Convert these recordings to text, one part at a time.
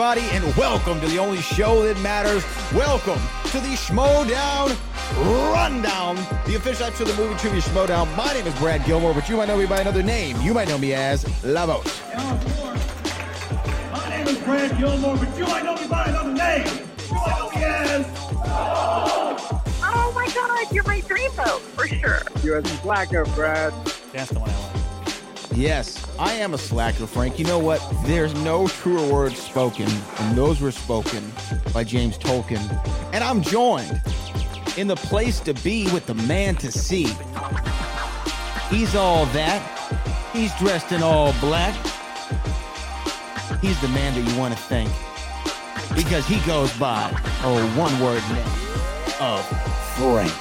Everybody, and welcome to the only show that matters. Welcome to the Schmoedown Rundown, the official episode of the movie trivia Schmoedown. My name is Brad Gilmore, but you might know me by another name. You might know me as Lavos. My name is Brad Gilmore, but you might know me by another name. You might know me as. Oh my god, you're my dreamboat for sure. You're a slacker, Brad. That's the one I like. Yes, I am a slacker, Frank. You know what? There's no truer words spoken, and those were spoken by James Tolkien. And I'm joined in the place to be with the man to see. He's all that. He's dressed in all black. He's the man that you want to thank because he goes by oh one word name of Frank.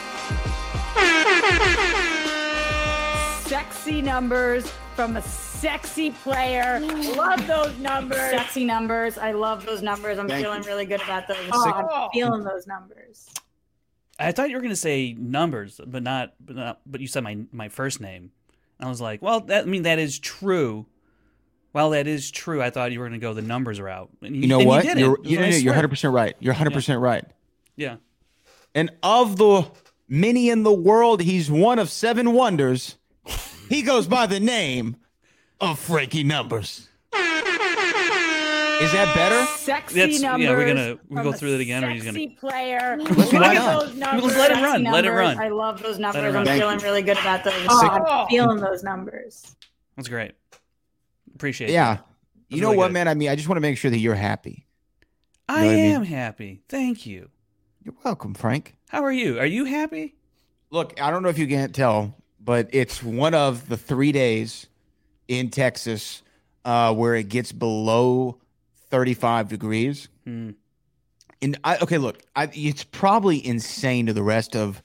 sexy numbers from a sexy player. Love those numbers. Sexy numbers. I love those numbers. I'm Thank feeling you. really good about those. Oh, I'm feeling those numbers. I thought you were gonna say numbers, but not, but not, but you said my my first name. I was like, well, that I mean that is true. Well, that is true. I thought you were gonna go the numbers route. And You know and what? You did you're it. you I know, you're 100 percent right. You're 100 percent right. Yeah. And of the many in the world, he's one of seven wonders. He goes by the name of Frankie Numbers. Is that better? Sexy That's- yeah, we're gonna- we from go through it again, or he's gonna- Sexy player. Let's- Look why not? those numbers. Let's let it Sexy run, let it run. I love those numbers. I'm. Thank feeling you. really good about those. Oh, I'm feeling those numbers. That's great. Appreciate it. Yeah. You know really what, good. man? I mean, I just want to make sure that you're happy. I know what I mean? am happy. Thank you. You're welcome, Frank. How are you? Are you happy? Look, I don't know if you can't tell, but it's one of the three days in Texas uh, where it gets below 35 degrees. Hmm. And I okay, look, I, it's probably insane to the rest of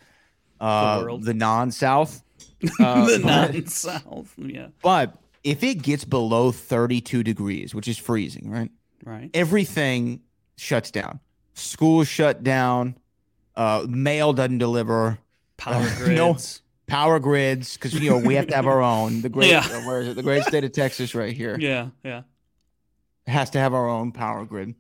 uh, The the non-South. Uh, the but- non-south. Yeah. But if it gets below 32 degrees, which is freezing, right? Right. Everything shuts down. School shut down. Uh, mail doesn't deliver. Power grids. no. Power grids, because you know we have to have our own. The great, Yeah. uh, where is it? The great state of Texas, right here, Yeah. Yeah. has to have our own power grid.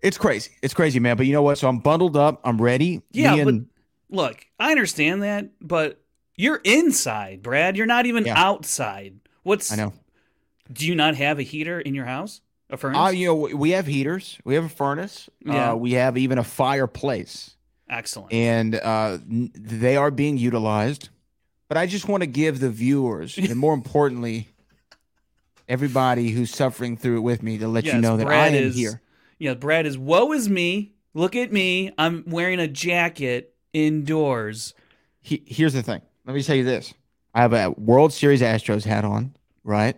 It's crazy. It's crazy, man. But you know what? So I'm bundled up. I'm ready. Yeah, and- Look, I understand that, but you're inside, Brad. You're not even Yeah. outside. What's I know. Do you not have a heater in your house? A furnace? Uh, you know, we- we have heaters. We have a furnace. Yeah. Uh, we have even a fireplace. Excellent. and uh, n- they are being utilized. But I just want to give the viewers, and more importantly, everybody who's suffering through it with me, to let you know that Brad I am is, here. Yeah, Brad is woe is me. Look at me. I'm wearing a jacket indoors. He, here's the thing. Let me tell you this: I have a World Series Astros hat on, right?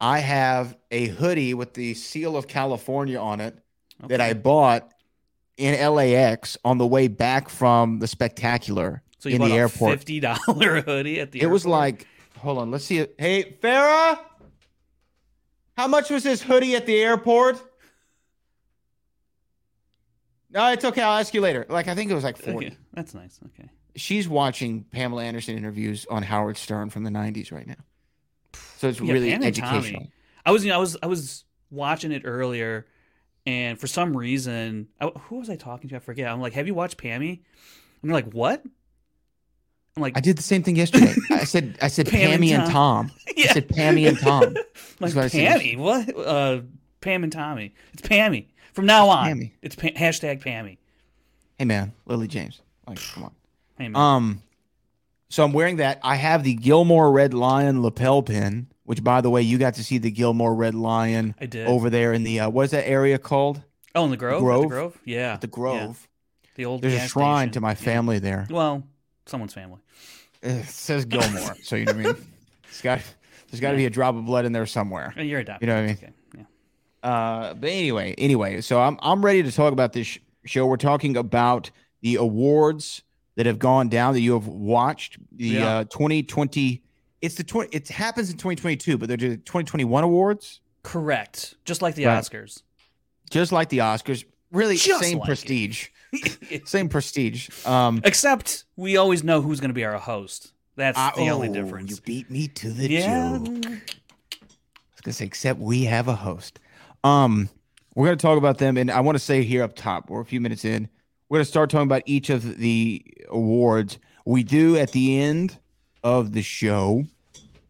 I have a hoodie with the seal of California on it that I bought in LAX on the way back from the spectacular So you in the a airport. fifty dollar hoodie at the It was like, hold on, let's see it. Hey, Farah, how much was this hoodie at the airport? No, it's okay. I'll ask you later. Like, I think it was like 40. Okay, that's nice. Okay. She's watching Pamela Anderson interviews on Howard Stern from the 90s right now. So it's Yeah, really Pam educational. Tommy. I was, you know, I was, I was watching it earlier, and for some reason, I, who was I talking to? I forget. I'm like, "Have you watched Pammy?" And they're like, "What?" I'm like, I did the same thing yesterday. I said, I said Pam Pammy and Tom. Tom. Yeah. I said Pammy and Tom. like what. Pammy, what? Uh, Pam and Tommy. It's Pammy. From now on, Pammy. it's pa- hashtag Pammy. Hey man, Lily James. Like, come on. Hey, man. Um, so I'm wearing that. I have the Gilmore Red Lion lapel pin, which, by the way, you got to see the Gilmore Red Lion. I did. over there in the uh, what's that area called? oh, in the Grove. At Grove? The Grove. Yeah. The Yeah. Grove. The old. There's a shrine station. to my Yeah. family there. Well, someone's family. It says Gilmore, so you know what I mean. It's got there's got to be a drop of blood in there somewhere. Uh, You're adopted. You know what I mean? Okay. Yeah. Uh, but anyway, anyway, so I'm I'm ready to talk about this sh- show. We're talking about the awards that have gone down that you have watched. The Yeah. uh, 2020. It's the 20. It happens in 2022, but they're the 2021 awards, Correct. Just like the Right. Oscars. just like the Oscars. Really, Just same like prestige. same prestige. Um, Except we always know who's going to be our host. That's I- the only oh, difference. You beat me to the yeah. joke. I was gonna say, except we have a host. Um, we're gonna talk about them, and I want to say here up top, we're a few minutes in. We're gonna start talking about each of the awards. We do at the end of the show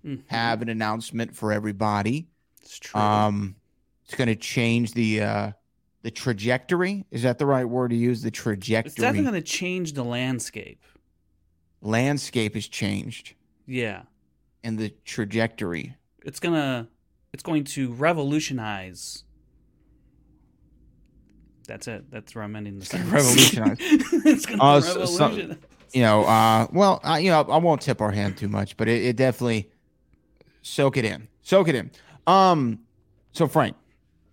Mhm. have an announcement for everybody. It's true. Um, it's gonna change the uh the trajectory. Is that the right word to use? The trajectory. it's definitely going to change the landscape. landscape has changed, Yeah. and the trajectory. It's going to it's going to revolutionize That's it. That's where I'm ending the gonna sentence. revolutionize. it's going to Uh, so- so- revolutionize. You know, uh, well, uh, you know, I won't tip our hand too much, but it, it definitely soak it in, soak it in. Um, so Frank,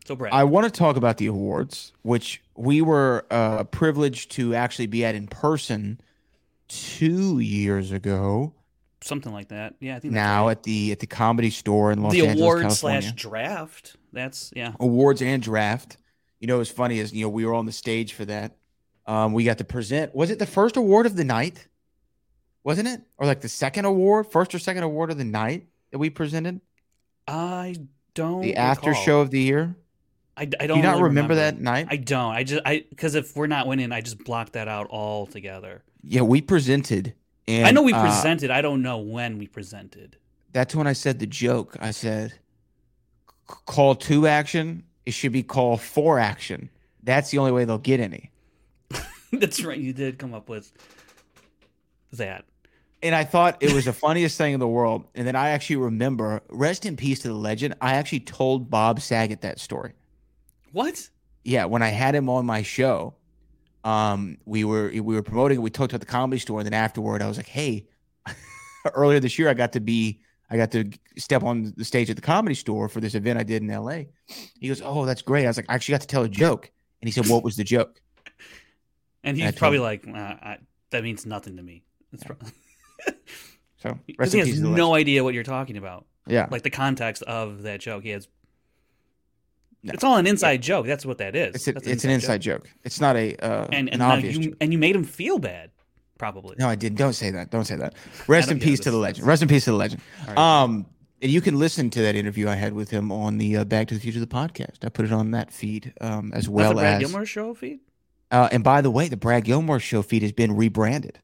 So Brad, I want to talk about the awards, which we were uh, privileged to actually be at in person two years ago. something like that. Yeah, I think that's Now right. at the at the Comedy Store in Los the Angeles, award California. slash draft. That's yeah. awards and draft. You know, what's funny is you know we were on the stage for that. Um, we got to present. Was it the first award of the night? Wasn't it, or like the second award, first or second award of the night that we presented? I don't The after recall. show of the year. I, I Do don't you not really remember, that night? I don't. I just I because if we're not winning, I just blocked that out altogether. yeah, we presented. And, I know we uh, presented. I don't know when we presented. that's when I said the joke. I said, "Call two action. It should be call four action. That's the only way they'll get any." That's right. You did come up with that. and I thought it was the funniest thing in the world. And then I actually remember, rest in peace to the legend. I actually told Bob Saget that story. What? Yeah, when I had him on my show, um, we were we were promoting. it. We talked at the comedy store, and then afterward, I was like, "Hey, earlier this year, I got to be, I got to step on the stage at the comedy store for this event I did in L.A." He goes, "Oh, that's great." I was like, "I actually got to tell a joke," and he said, "What was the joke?" And he's probably like, uh, I, that means nothing to me. It's pro- So because he has no idea what you're talking about. Yeah, Like the context of that joke. He has. No. It's all an inside joke. That's what that is. it's a, That's it's an inside joke. It's not a uh, And an and obvious you joke. and you made him feel bad, probably. No, I didn't. Don't say that. Don't say that. Rest in yeah, peace to the legend. Rest in peace to the legend. Right. Um, and you can listen to that interview I had with him on the uh, Back to the Future the podcast. I put it on that feed um, as That's well the Brad as. Gilmore show feed. Uh, and by the way, the Brad Gilmore show feed has been rebranded.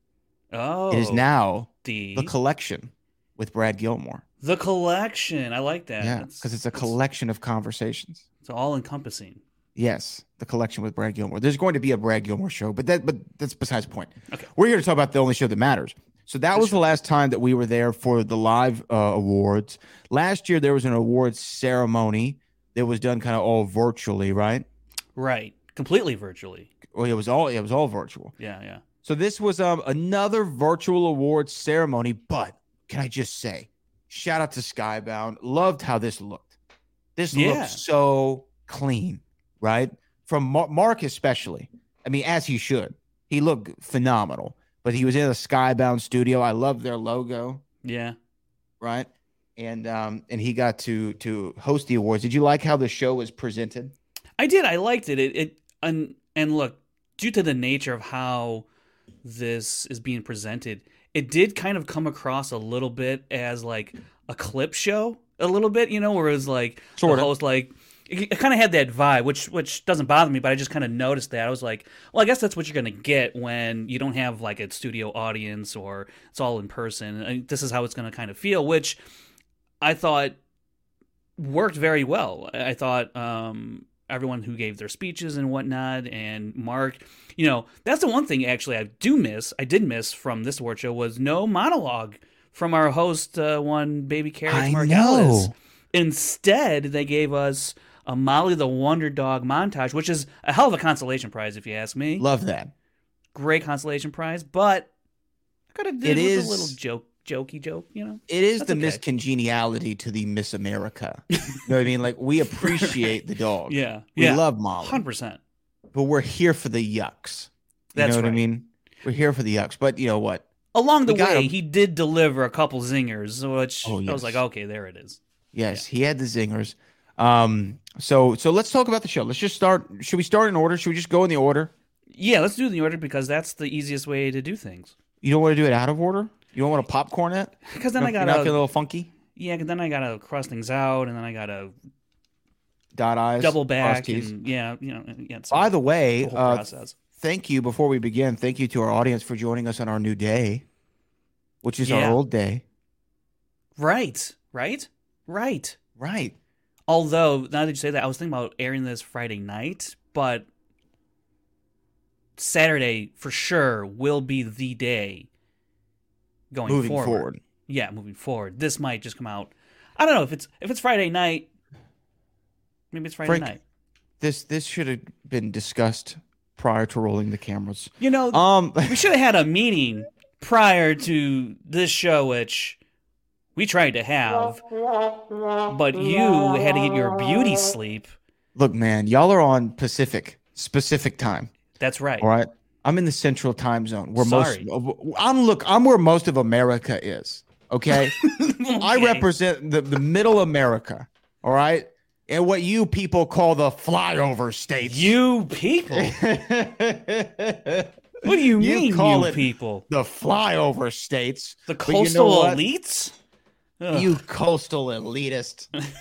Oh, it is now the the collection with Brad Gilmore. the collection. I like that. yeah, because it's a collection of conversations. It's all encompassing. Yes, the collection with Brad Gilmore. There's going to be a Brad Gilmore show, but that but that's besides the point. Okay. We're here to talk about the only show that matters. So that was the last time that we were there for the live uh, awards. Last year there was an awards ceremony that was done kind of all virtually, right? Right. Completely virtually. Well, it was all it was all virtual. Yeah, yeah. So this was um another virtual awards ceremony, but can I just say, shout out to Skybound. Loved how this looked. This Yeah. looked so clean, right? From Mar- Mark especially. I mean, as he should. He looked phenomenal. But he was in a Skybound studio. I love their logo, Yeah. right? And um and he got to to host the awards. Did you like how the show was presented? I did. I liked it. It, it and and look, due to the nature of how this is being presented, it did kind of come across a little bit as like a clip show, a little bit, you know, where it was like Sorta. the host like it, it kind of had that vibe, which which doesn't bother me, but I just kind of noticed that. I was like, well, I guess that's what you're gonna get when you don't have like a studio audience or it's all in person. I, this is how it's gonna kind of feel, which I thought worked very well. I I thought um, everyone who gave their speeches and whatnot, and Mark, you know, that's the one thing actually I do miss. I did miss from this award show was no monologue from our host, uh, one baby Carrots I Margellus. know. Instead, they gave us a Molly the Wonder Dog montage, which is a hell of a consolation prize, if you ask me. Love that. Great consolation prize, but I could have did It it with is- a little joke, jokey joke, you know. It is That's the okay. miscongeniality to the Miss America. you know what I mean? Like we appreciate the dog. Yeah, We yeah, love Molly. hundred percent. but we're here for the yucks. You That's know what I right. mean? We're here for the yucks. But you know what? Along the way, him. he did deliver a couple zingers, which Oh, I was like, okay, there it is. Yes, he had the zingers. Um, so so let's talk about the show. Let's just start. Should we start in order? Should we just go in the order? Yeah, let's do the order because that's the easiest way to do things. You don't want to do it out of order? You don't want to popcorn it? Because then I not feeling a little funky? yeah, 'cause then I gotta cross things out, and then I gotta Dot eyes. double back, and yeah, you know, yeah. By the way, the uh, thank you before we begin. Thank you to our audience for joining us on our new day, which is Yeah. our old day. Right, right, right. Right. Although now that you say that, I was thinking about airing this Friday night, but Saturday for sure will be the day going Moving forward. forward. Yeah, moving forward. This might just come out. I don't know if it's if it's Friday night. Maybe it's Friday Frank, night. This this should have been discussed prior to rolling the cameras. You know, Um we should have had a meeting prior to this show, which we tried to have, but you had to get your beauty sleep. look man, y'all are on Pacific specific time. That's right. All right. I'm in the central time zone where Sorry. most I'm look, I'm where most of America is. Okay. I represent the, the middle America. All right. And what you people call the flyover states. You people. What do you, You mean, call you it people? The flyover states. The But you know coastal elites? Ugh. You coastal elitist.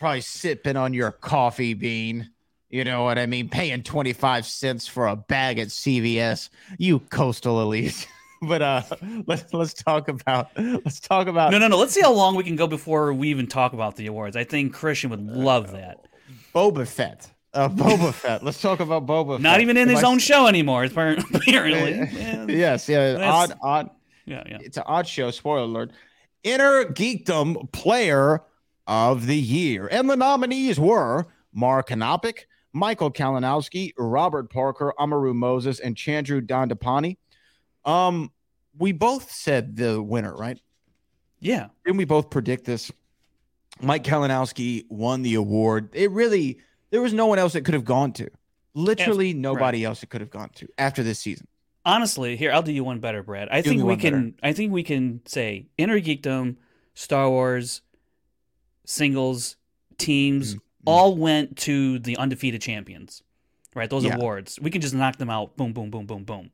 Probably sipping on your coffee bean. You know what I mean? Paying 25 cents for a bag at CVS. You coastal elite. but uh let's let's talk about let's talk about No, no, no. Let's see how long we can go before we even talk about the awards. I think Kristian would love that. Boba Fett. Uh, Boba Fett. Let's talk about Boba Fett. Not even in If his I own show anymore, apparently. Yeah, Yes, yeah. That's- Odd, odd. yeah, yeah. It's an odd show. Spoiler alert. Inner Geekdom Player of the Year. And the nominees were Mark Hanopik, Michael Kalinowski, Robert Parker, Amaru Moses, and Chandru Dandapani. Um, we both said the winner, right? Yeah. Didn't we both predict this? Mike Kalinowski won the award. It really, there was no one else it could have gone to. Literally nobody else it could have gone to after this season. Honestly, here I'll do you one better, Brad. I Do think we can. I think we can say Inner Geekdom, Star Wars, singles, teams Mm, Mm. all went to the undefeated champions. Right, those Yeah. awards. We can just knock them out. Boom, boom, boom, boom, boom.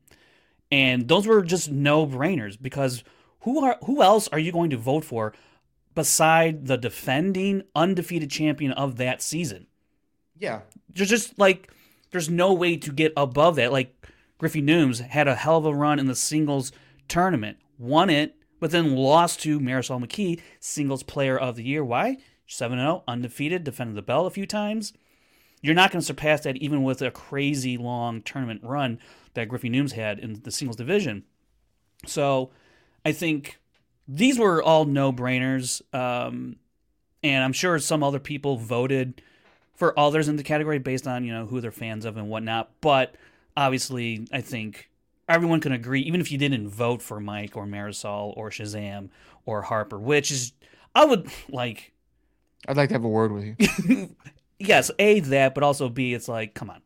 And those were just no brainers because who are who else are you going to vote for beside the defending undefeated champion of that season? Yeah. there's just like there's no way to get above that. Like Griffey Nooms had a hell of a run in the singles tournament, won it, but then lost to Marisol McKee, singles player of the year. Why? 7 0, undefeated, defended the belt a few times. You're not going to surpass that even with a crazy long tournament run that Griffey Nooms had in the singles division. So I think these were all no brainers. Um, and I'm sure some other people voted for others in the category based on you know who they're fans of and whatnot. But obviously, I think everyone can agree, even if you didn't vote for Mike or Marisol or Shazam or Harper, which is I would like. I'd like to have a word with you. Yes, a that, but also b it's like, come on,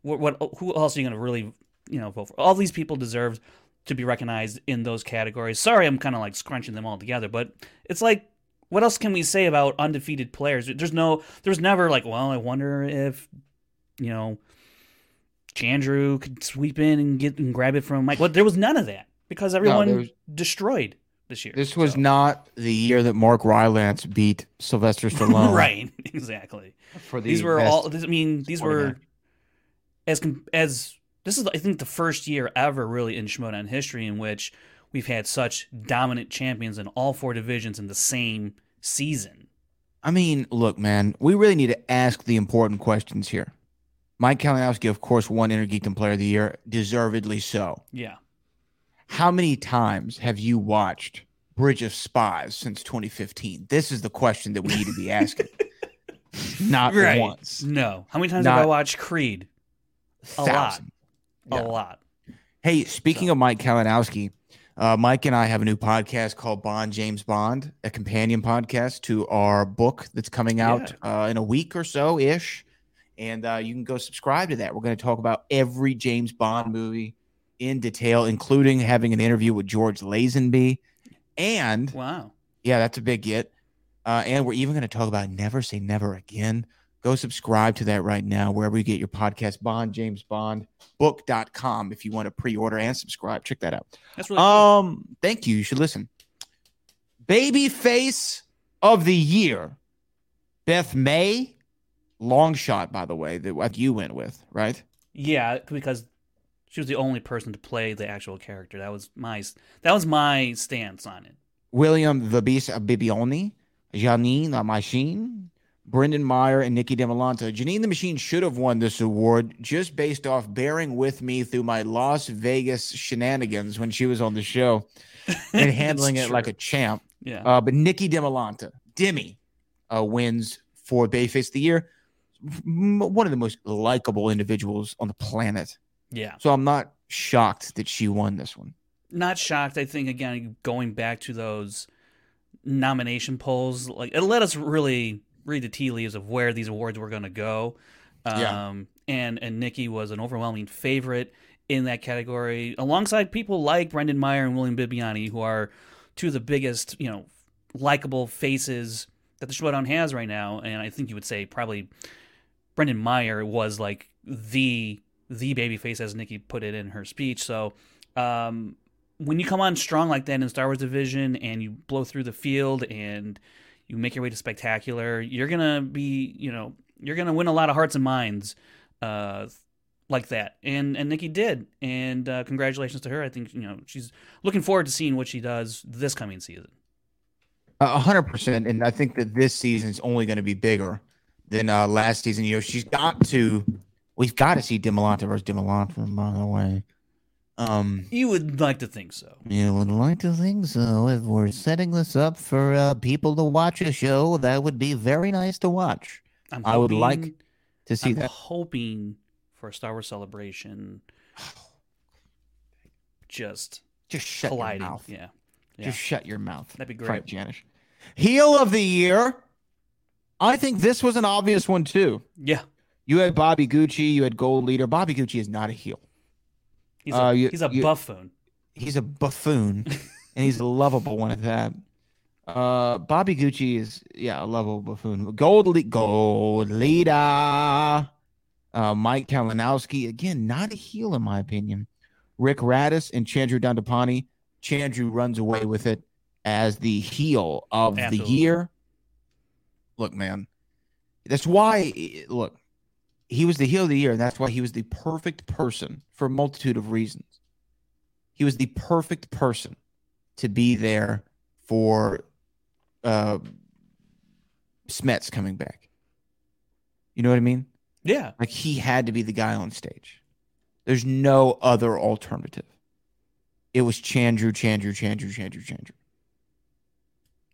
what, what who else are you going to really you know vote for? All these people deserve to be recognized in those categories. Sorry, I'm kind of like scrunching them all together, but it's like what else can we say about undefeated players? There's no, there's never like, well, I wonder if, you know, Chandru could sweep in and get and grab it from Mike. Well, there was none of that because everyone there was- destroyed this year. This was So- not the year that Mark Rylance beat Sylvester Stallone. right, exactly. For the These were best all. I mean, these were as com- as this is I think the first year ever really in Schmoedown history in which we've had such dominant champions in all four divisions in the same season. I mean, look, man, we really need to ask the important questions here. Mike Kalinowski, of course, won Inner Geekdom Player of the Year, deservedly so. Yeah. How many times have you watched Bridge of Spies since 2015? This is the question that we need to be asking. Not Right. once. No. How many times have I Not- watched Creed? A lot. Thousand. A lot. Hey, speaking of Mike Kalinowski, uh, Mike and I have a new podcast called Bond James Bond, a companion podcast to our book that's coming out uh, in a week or so ish. And uh, you can go subscribe to that. We're going to talk about every James Bond movie in detail, including having an interview with George Lazenby. And Wow. yeah, that's a big get. Uh, and we're even going to talk about Never Say Never Again. Go subscribe to that right now, wherever you get your podcast, Bond, James Bond, book.com, if you want to pre order and subscribe. Check that out. That's really cool. Um, thank you. You should listen. Baby face of the year, Beth May. Long shot, by the way, that you went with, right? Yeah, because she was the only person to play the actual character. That was my that was my stance on it. William the Beast Bibbiani, Janine the Machine, Brendan Meyer, and Nikki DeMolanta. Janine the Machine should have won this award just based off bearing with me through my Las Vegas shenanigans when she was on the show and handling it It's like a champ. Yeah. Uh, but Nikki DeMolanta, Demi, uh, wins for Bayface of the Year. One of the most likable individuals on the planet. Yeah. So I'm not shocked that she won this one. Not shocked. I think again going back to those nomination polls, like it let us really read the tea leaves of where these awards were going to go. Um, Yeah. And and Nikki was an overwhelming favorite in that category, alongside people like Brendan Meyer and William Bibbiani, who are two of the biggest, you know, likable faces that the Showdown has right now. And I think you would say probably Brendan Meyer was like the the baby face as Nikki put it in her speech. So um, when you come on strong like that in Star Wars Division and you blow through the field and you make your way to spectacular, you're gonna be you know you're gonna win a lot of hearts and minds. Uh, like that, and and Nikki did, and uh, congratulations to her. I think you know she's looking forward to seeing what she does this coming season. A hundred percent, and I think that this season is only going to be bigger than uh, last season. You know, she's got to. We've got to see Demolanta versus Demolanta, by the way. Um, You would like to think so. you would like to think so. If we're setting this up for uh, people to watch a show, that would be very nice to watch. I'm I would like To see I'm that. hoping for a Star Wars celebration. Just Just shut colliding. your mouth. Yeah. Yeah. Just shut your mouth. That'd be great. Janish. Heel of the year. I think this was an obvious one too. Yeah. You had Bobby Gucci. You had Gold Leader. Bobby Gucci is not a heel. He's a, Uh, you- he's a you- buffoon. he's a buffoon and he's a lovable one at that. Uh, Bobby Gucci is yeah a lovable buffoon. Gold le- gold leader. Uh, Mike Kalinowski again not a heel in my opinion. Rick Radis and Chandru Dandapani. Chandru runs away with it as the heel of the year. Look, man, that's why. Look, he was the heel of the year, and that's why he was the perfect person for a multitude of reasons he was the perfect person to be there for uh Smets coming back. You know what I mean? Yeah. Like he had to be the guy on stage. There's no other alternative. It was Chandru, Chandru, Chandru, Chandru, Chandru.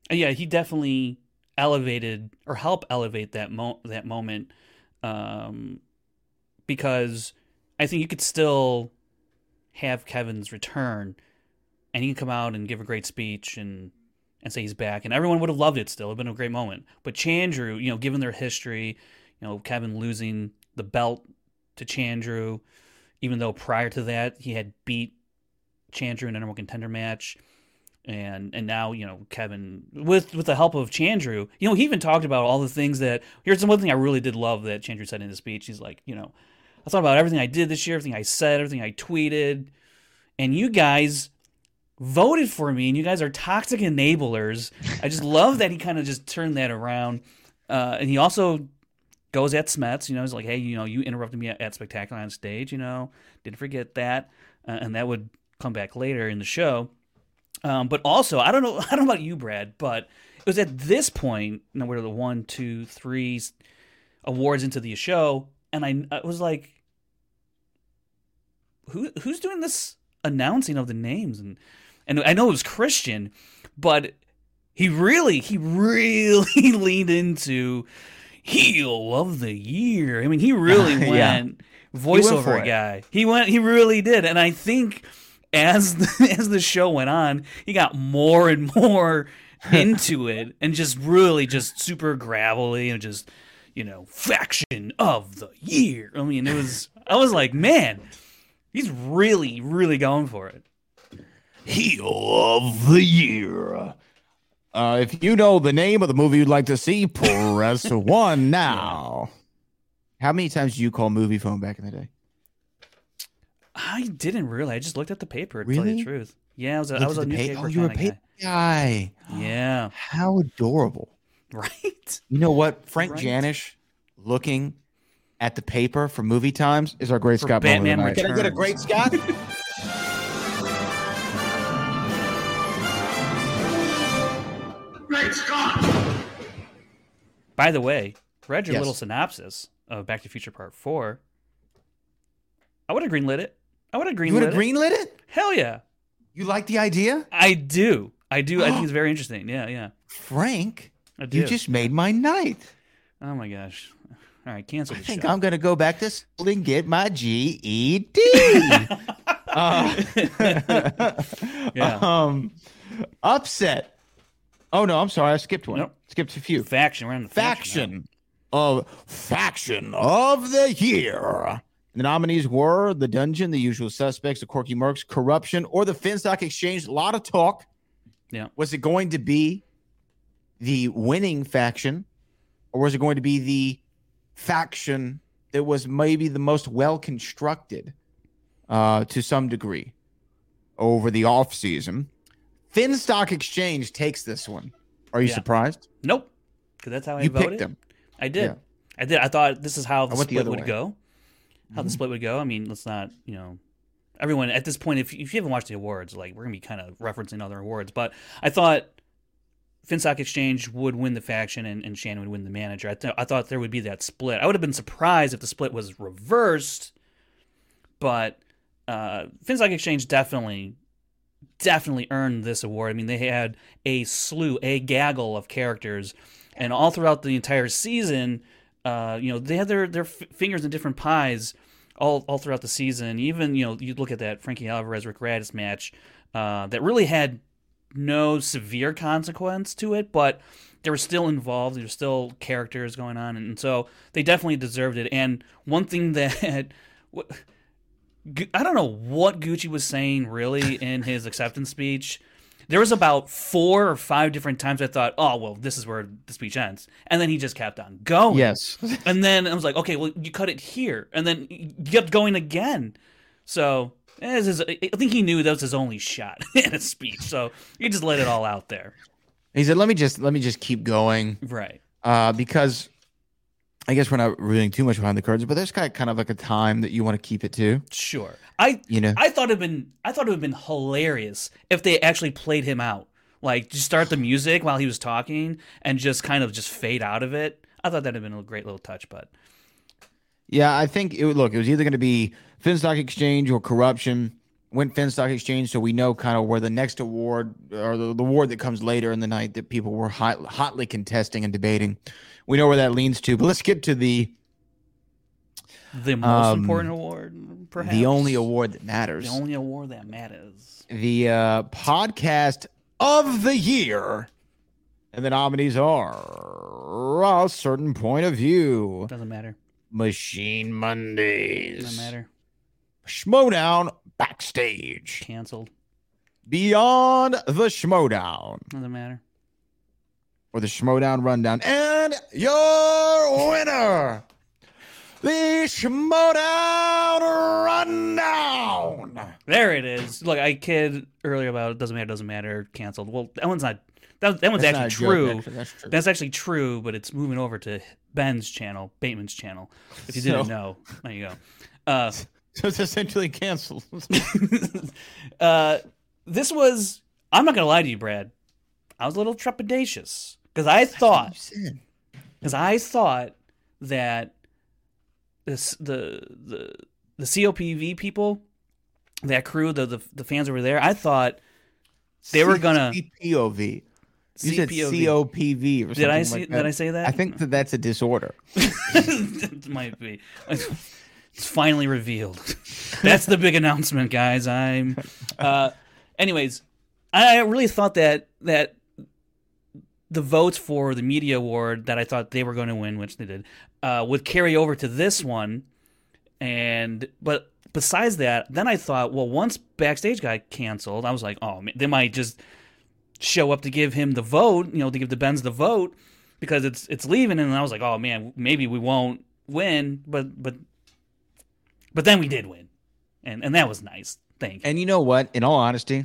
Yeah, he definitely elevated or helped elevate that mo- that moment um, because I think you could still have Kevin's return and he can come out and give a great speech and and say he's back and everyone would have loved it still. It'd been a great moment. But Chandru, you know, given their history, you know, Kevin losing the belt to Chandru, even though prior to that he had beat Chandru in a number contender match and and now you know Kevin with with the help of Chandru, you know he even talked about all the things that here's the one thing I really did love that Chandru said in his speech. He's like, you know, I thought about everything I did this year, everything I said, everything I tweeted, and you guys voted for me, and you guys are toxic enablers. I just love that he kind of just turned that around, uh, and he also goes at Smets. You know, he's like, hey, you know, you interrupted me at, at Spectacular on stage. You know, didn't forget that, uh, and that would come back later in the show. Um, but also, I don't know. I don't know about you, Brad, but it was at this point. You know, we're the one, two, three awards into the show, and I, I was like, "Who who's doing this announcing of the names?" And and I know it was Kristian, but he really he really leaned into heel of the year. I mean, he really went for voiceover it. guy. He went. He really did, and I think as the, as the show went on, he got more and more into it, and just really just super gravelly and just you know faction of the year. I mean, it was. I was like, man, he's really really going for it. Heel of the year. Uh, if you know the name of the movie you'd like to see, press one now. How many times did you call movie phone back in the day? I didn't really. I just looked at the paper. To tell you the truth. Yeah, I was a, I was a the pa- newspaper Oh, you were a paper guy. guy. Yeah, How adorable. right. You know what? Frank Right. Janish looking at the paper for movie times is our great For Scott moment Batman of the night. Can I get a great Scott? Great Scott! By the way, read your Yes. little synopsis of Back to the Future Part Four. I would have greenlit it. I would have greenlit you would have it. greenlit it? Hell yeah, You like the idea? I do. I do. I think it's very interesting. Yeah, yeah. Frank, you just made my night. Oh my gosh. All right, cancel I think show. I'm going to go back to school and get my GED. uh, Yeah. Um, upset. Oh no, I'm sorry. I skipped one. Nope. Skipped a few. faction. We're on the faction. faction of faction of the year. The nominees were the Dungeon, the Usual Suspects, the Corky Mercs, Corruption, or the Finstock Exchange. A lot of talk. Yeah. Was it going to be the winning faction, or was it going to be the faction that was maybe the most well constructed uh, to some degree over the off season? Finstock Exchange takes this one. Are you Yeah. surprised? Nope. Because that's how I you voted. picked them. I did. Yeah. I did. I thought this is how the the split other would way. go. How the split would go. I mean, let's not, you know, everyone at this point, if, if you haven't watched the awards, like we're gonna be kind of referencing other awards, but I thought FinStock Exchange would win the faction and, and Shannon would win the manager. I, th- I thought there would be that split. I would have been surprised if the split was reversed, but uh, FinStock Exchange definitely, definitely earned this award. I mean, they had a slew, a gaggle of characters, and all throughout the entire season, uh, you know, they had their their f- fingers in different pies all all throughout the season. Even you know, you look at that Frankie Alvarez Rick Radis match uh, that really had no severe consequence to it, but they were still involved. There were still characters going on, and so they definitely deserved it. And one thing that I don't know what Gucci was saying really in his acceptance speech. There was about four or five different times I thought, oh well, this is where the speech ends, and then he just kept on going. Yes. And then I was like, okay, well, you cut it here, and then you kept going again. So eh, this is, I think he knew that was his only shot in a speech, so he just let it all out there. He said, "Let me just let me just keep going, Right. uh, because I guess we're not revealing too much behind the curtains, but there's kind of, kind of like a time that you want to keep it to, Sure. I you know. I thought it'd been I thought it would have been hilarious if they actually played him out. Like just start the music while he was talking and just kind of just fade out of it. I thought that'd have been a great little touch, but yeah, I think it would look. It was either going to be Finstock Exchange or Corruption. Went Finstock Exchange, so we know kind of where the next award or the, the award that comes later in the night that people were hot, hotly contesting and debating. We know where that leans to, but let's get to the the most Um, important award, perhaps the only award that matters. the only award that matters. the uh, podcast of the year. And the nominees are a certain point of view. Doesn't matter. Machine Mondays. Doesn't matter. Schmoedown backstage. Canceled. Beyond the Schmoedown. Doesn't matter. Or the Schmoedown rundown. And your winner. The Schmoedown rundown. There it is. Look, I kid earlier about it doesn't matter, doesn't matter, canceled. Well, that one's not that, that one's That's actually joke, true. actually. That's true. That's actually true, but it's moving over to Ben's channel, Bateman's channel. If you didn't So- know, there you go. Uh, So it's essentially canceled. uh, this was I'm not gonna lie to you, Brad. I was a little trepidatious because I thought because I thought that this the the the COPV people, that crew, the the, the fans over there, I thought they were gonna CPOV. You said COPV or something Did I like see- that. did I say that? I think that that's a disorder. it might be. It's finally revealed. That's the big announcement, guys. I'm. Uh, anyways, I really thought that that the votes for the media award that I thought they were going to win, which they did, uh, would carry over to this one. And but besides that, then I thought, well, once backstage got canceled, I was like, oh, man, they might just show up to give him the vote, you know, to give the Benz the vote because it's it's leaving, and I was like, oh man, maybe we won't win, but but but then we did win, and and that was nice. Thank you. And you know what? In all honesty,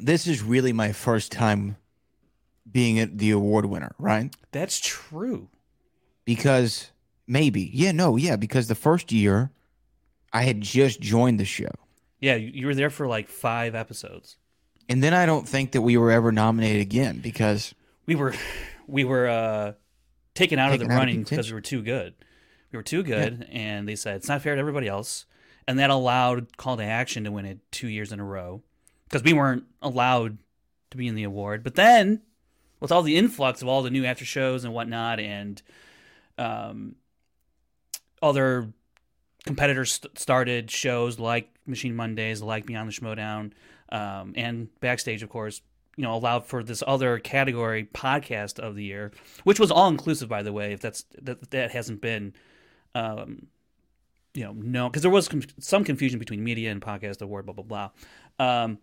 this is really my first time being a, the award winner, right? That's true. Because maybe, yeah, no, yeah, because the first year I had just joined the show. Yeah, you, were there for like five episodes. And then I don't think that we were ever nominated again because We were we were uh, taken out Taken of the out running because we were too good. We were too good, and they said it's not fair to everybody else, and that allowed Call to Action to win it two years in a row because we weren't allowed to be in the award. But then, with all the influx of all the new after shows and whatnot, and um, other competitors st- started shows like Machine Mondays, like Beyond the Schmoedown, um, and Backstage, of course. You know, allowed for this other category podcast of the year, which was all inclusive, by the way. If that's that that hasn't been, um, you know, no, because there was com- some confusion between media and podcast award, blah blah blah. Um,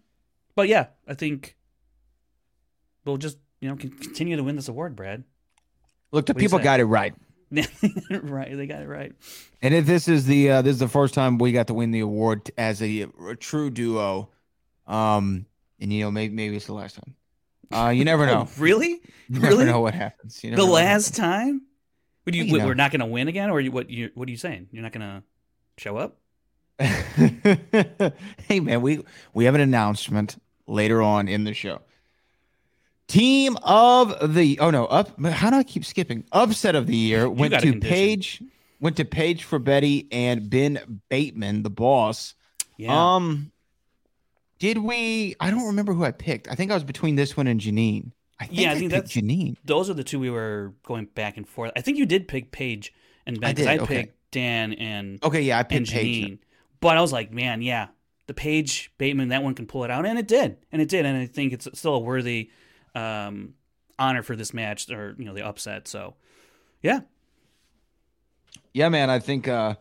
but yeah, I think we'll just you know con- continue to win this award, Brad. look, the What people got it right. right, they got it right. And if this is the uh, this is the first time we got to win the award as a, a true duo, um, and you know maybe maybe it's the last time. Uh, you never know. Oh, really? You really? never know what happens. You the last time? Would you, you know. we're not going to win again, or you, what? You, what are you saying? You're not going to show up? hey man, we we have an announcement later on in the show. Team of the oh no up how do I keep skipping upset of the year went to condition. Paige went to Paige for Betty and Ben Bateman the boss Yeah. Um, did we? I don't remember who I picked. I think I was between this one and Janine. I think Yeah, I I, think picked that's- Janine. Those are the two we were going back and forth. I think you did pick Paige and Ben. I did, I okay. picked Dan and Okay, yeah, I picked. Janine. But I was like, man, yeah, the Paige Bateman, that one can pull it out, and it did, and it did, and I think it's still a worthy um, honor for this match, or you know, the upset. So, yeah, Yeah, man. I think, uh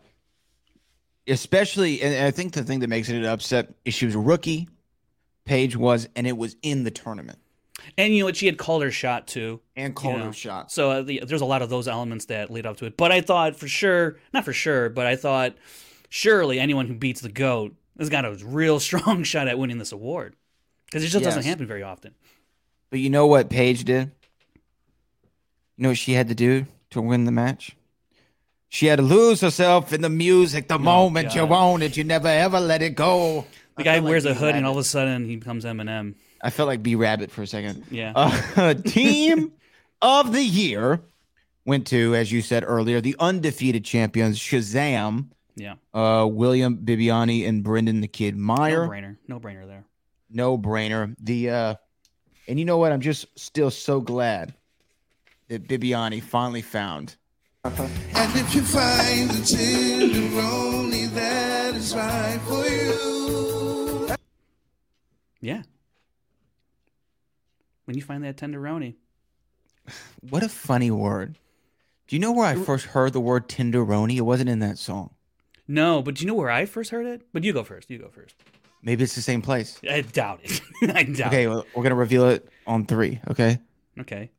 especially, and I think the thing that makes it an upset is she was a rookie. Paige was, and it was in the tournament and you know what, she had called her shot too. and called you know. her shot. So uh, the, there's a lot of those elements that lead up to it. But I thought for sure, not for sure, but I thought surely anyone who beats the goat has got a real strong shot at winning this award because it just doesn't happen very often. But you know what Paige did? You know what she had to do to win the match? She had to lose herself in the music the moment you God. own it. You never ever let it go. The I guy feel like wears a B. hood and all of a sudden he becomes Eminem. I felt like B Rabbit for a second. Yeah. Uh, team of the year went to, as you said earlier, the undefeated champions Shazam, Yeah. uh, William Bibbiani and Brendan the Kid Meyer. No brainer. No brainer there. No brainer. The uh, and you know what? I'm just still so glad that Bibbiani finally found. And if you find the tenderoni that is right for you. Yeah. When you find that tenderoni. What a funny word. Do you know where I first heard the word tenderoni? It wasn't in that song. No, but do you know where I first heard it? But you go first. You go first. Maybe it's the same place. I doubt it. I doubt Okay, well, we're gonna reveal it on three. Okay, Okay.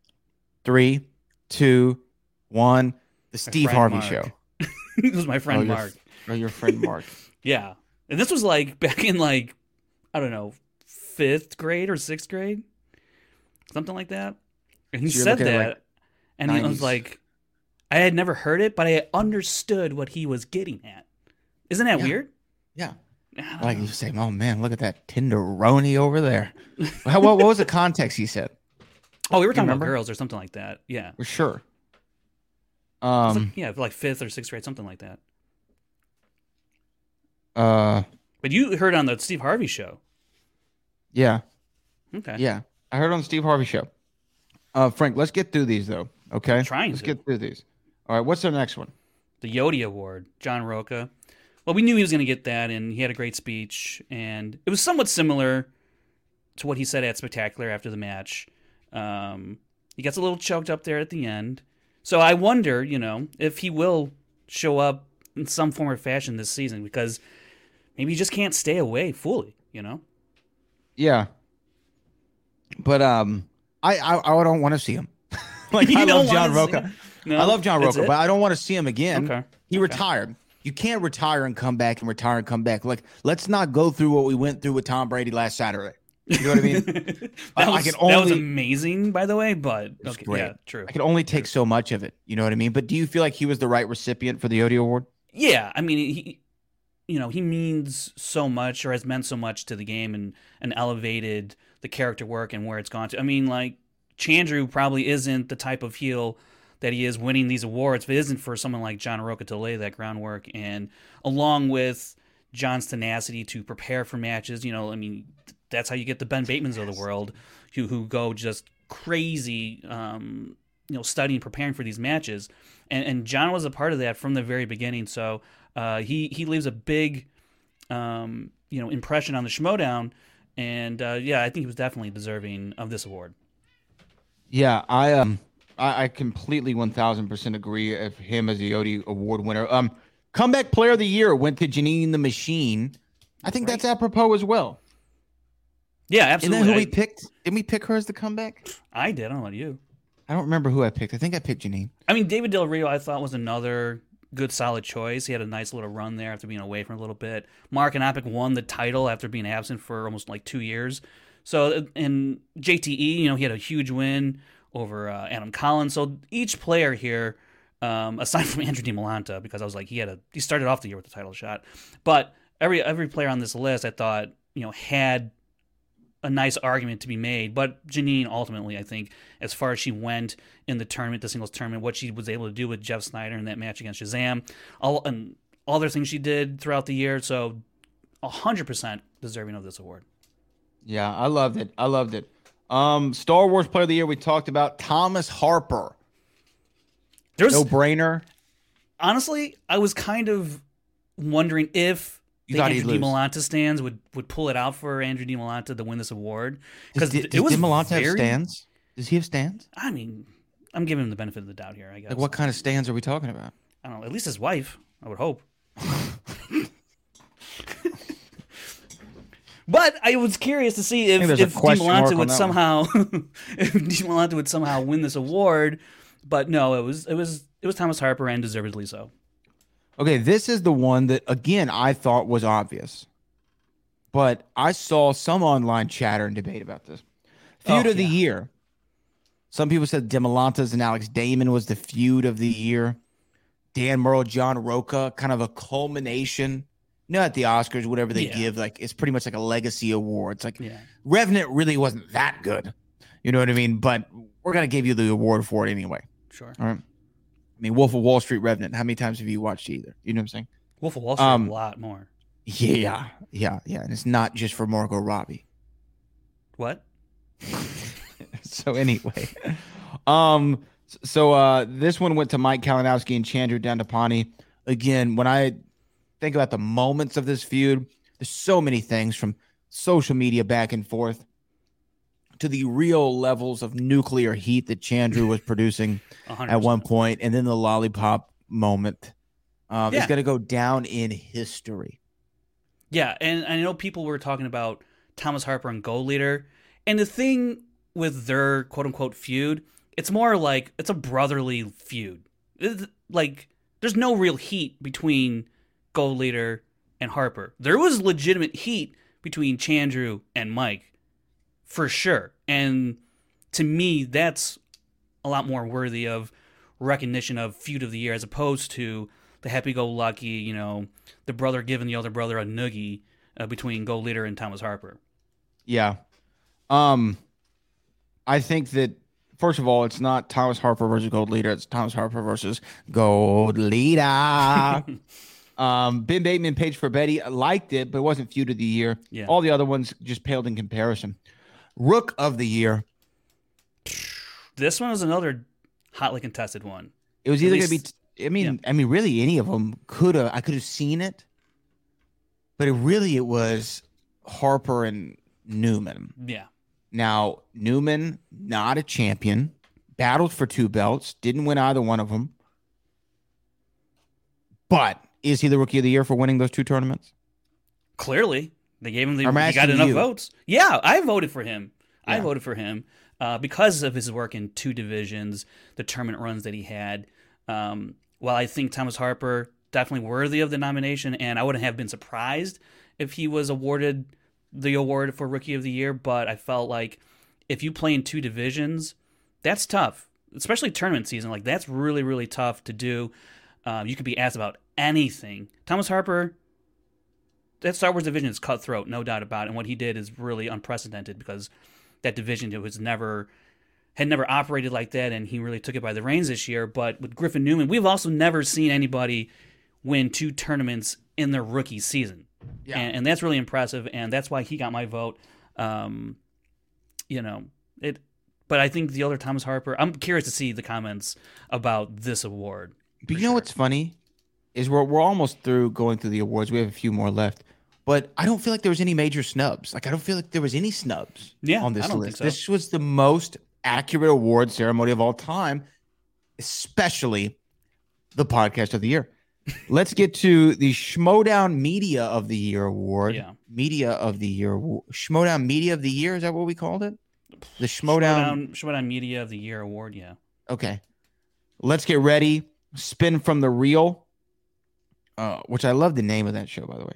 three, two, one. The Steve Harvey Mark. Show. this was my friend Oh, your- Mark. Or oh, your friend Mark. Yeah. And this was like back in like I don't know, fifth grade or sixth grade. Something like that. And he So said that like, and he was like I had never heard it, but I understood what he was getting at. Isn't that Yeah. weird? yeah. Like you say, oh man, look at that tenderoni over there. What, what was the context he said? Oh, we were talking about girls or something like that. Yeah. For sure. It's like- Um. yeah, like fifth or sixth grade, something like that. Uh. But you heard on the Steve Harvey show. Yeah. Okay. Yeah. I heard on the Steve Harvey show. Uh, Frank, let's get through these though. Okay. Trying Let's to. get through these. All right. What's the next one? the Yodi Award, John Roca. Well, we knew he was going to get that, and he had a great speech, and it was somewhat similar to what he said at Spectacular after the match. Um, he gets a little choked up there at the end, so I wonder, you know, if he will show up in some form or fashion this season because maybe he just can't stay away fully, you know. Yeah. But um, I I, I don't want to see him. like You I love John wanna see Rocha. him? No? I love John Rocha, but I don't want to see him again. Okay. He retired. You can't retire and come back and retire and come back. Like, let's not go through what we went through with Tom Brady last Saturday. You know what I mean? that, I- was, I can that was only- amazing, by the way. But okay, great. yeah, true. I can only take so much of it. You know what I mean? But do you feel like he was the right recipient for the Odie Award? Yeah, I mean, he, you know, he means so much or has meant so much to the game and and elevated the character work and where it's gone to. I mean, like Chandru probably isn't the type of heel that he is winning these awards if it isn't for someone like John Rocha to lay that groundwork and along with John's tenacity to prepare for matches. You know, I mean, that's how you get the Ben Batemans of the world who who go just crazy. Um, you know, studying, preparing for these matches, and and John was a part of that from the very beginning. So uh, he he leaves a big, um, you know, impression on the Schmoedown, and uh, yeah, I think he was definitely deserving of this award. Yeah, I um, I, I completely one thousand percent agree of him as the Odie Award winner. Um, comeback player of the year went to Janine the Machine. I think that's apropos as well. Yeah, Isn't absolutely. that who I, we picked? Didn't we pick her as the comeback? I did. I don't know about you. I don't remember who I picked. I think I picked Janine. I mean, David Del Rio, I thought was another good, solid choice. He had a nice little run there after being away for a little bit. Mark Anopic won the title after being absent for almost like two years. So, and JTE, you know, he had a huge win over uh, Adam Collins. So each player here, um, aside from Andrew DiMolanta, because I was like, he had a he started off the year with the title shot, but every every player on this list, I thought, you know, had a nice argument to be made. But Janine, ultimately, I think, as far as she went in the tournament, the singles tournament, what she was able to do with Jeff Snyder in that match against Shazam, all and all other things she did throughout the year, so hundred percent deserving of this award. Yeah, I loved it. I loved it. Um, Star Wars Player of the Year we talked about Thomas Harper. There's No brainer. honestly, I was kind of wondering if You the Andrew. DiMolanta stands would would pull it out for Andrew DiMolanta to win this award Does, because does it was DiMolanta have stands? Does he have stands? I mean, I'm giving him the benefit of the doubt here. I guess. Like what kind of stands are we talking about? I don't know. At least his wife, I would hope. but I was curious to see if, think there's a if DiMolanta would somehow if DiMolanta would somehow win this award. But no, it was it was it was Thomas Harper and deservedly so. Okay, this is the one that again I thought was obvious, but I saw some online chatter and debate about this. Feud Oh, of the yeah. year. Some people said Demolantas and Alex Damon was the feud of the year. Dan Murrell, John Rocha, kind of a culmination. You know, at the Oscars, whatever they Yeah. give, like it's pretty much like a legacy award. It's like Yeah. Revenant really wasn't that good. You know what I mean? But we're gonna give you the award for it anyway. Sure. All right. I mean, Wolf of Wall Street, Revenant. How many times have you watched either? You know what I'm saying? Wolf of Wall Street Um, a lot more. Yeah, yeah, yeah. And it's not just for Margot Robbie. What? so anyway, um, so uh, this one went to Mike Kalinowski and Chandru Dandapani. Again, when I think about the moments of this feud, there's so many things from social media back and forth to the real levels of nuclear heat that Chandru was producing A hundred at one point, and then the lollipop moment. Um, Yeah. It's going to go down in history. Yeah, and I know people were talking about Thomas Harper and Gold Leader, and the thing with their quote unquote feud, it's more like it's a brotherly feud. It's like there's no real heat between Gold Leader and Harper. There was legitimate heat between Chandru and Mike, for sure. And to me, that's a lot more worthy of recognition of feud of the year as opposed to the happy-go-lucky, you know, the brother giving the other brother a noogie uh, between gold leader and Thomas Harper. Yeah. Um, I think that first of all, it's not Thomas Harper versus Gold Leader. It's Thomas Harper versus Gold Leader. um, Ben Bateman, Page for Betty liked it, but it wasn't feud of the year. Yeah. All the other ones just paled in comparison. Rook of the year. This one was another hotly contested one. It was either going to be. I mean, I mean, really, any of them could have. I could have seen it, but it really it was Harper and Newman. Yeah. Now, Newman, not a champion, battled for two belts, didn't win either one of them. But is he the rookie of the year for winning those two tournaments? Clearly, they gave him the. He got enough you. votes. Yeah, I voted for him. I voted for him uh, because of his work in two divisions, the tournament runs that he had. Um, while I think Thomas Harper definitely worthy of the nomination, and I wouldn't have been surprised if he was awarded the award for Rookie of the Year, but I felt like if you play in two divisions, that's tough, especially tournament season. Like that's really really tough to do. Um, you could be asked about anything. Thomas Harper, that Star Wars division is cutthroat, no doubt about it. And what he did is really unprecedented because that division it was never had never operated like that, and he really took it by the reins this year. But with Griffin Newman, we've also never seen anybody win two tournaments in their rookie season, Yeah. and, and that's really impressive. And that's why he got my vote. Um, you know it, but I think the other Thomas Harper. I'm curious to see the comments about this award. But you know what's funny is we're we're almost through going through the awards. We have a few more left, but I don't feel like there was any major snubs. Like I don't feel like there was any snubs. Yeah, on this I don't list. think so. This was the most accurate award ceremony of all time, especially the podcast of the year. Let's get to the Schmoedown Media of the Year award. Yeah. Media of the Year. Schmoedown Media of the Year is that what we called it? The Schmoedown. Showdown, Showdown Media of the Year award. Yeah. Okay. Let's get ready. Spin from the reel, uh, which I love the name of that show, by the way.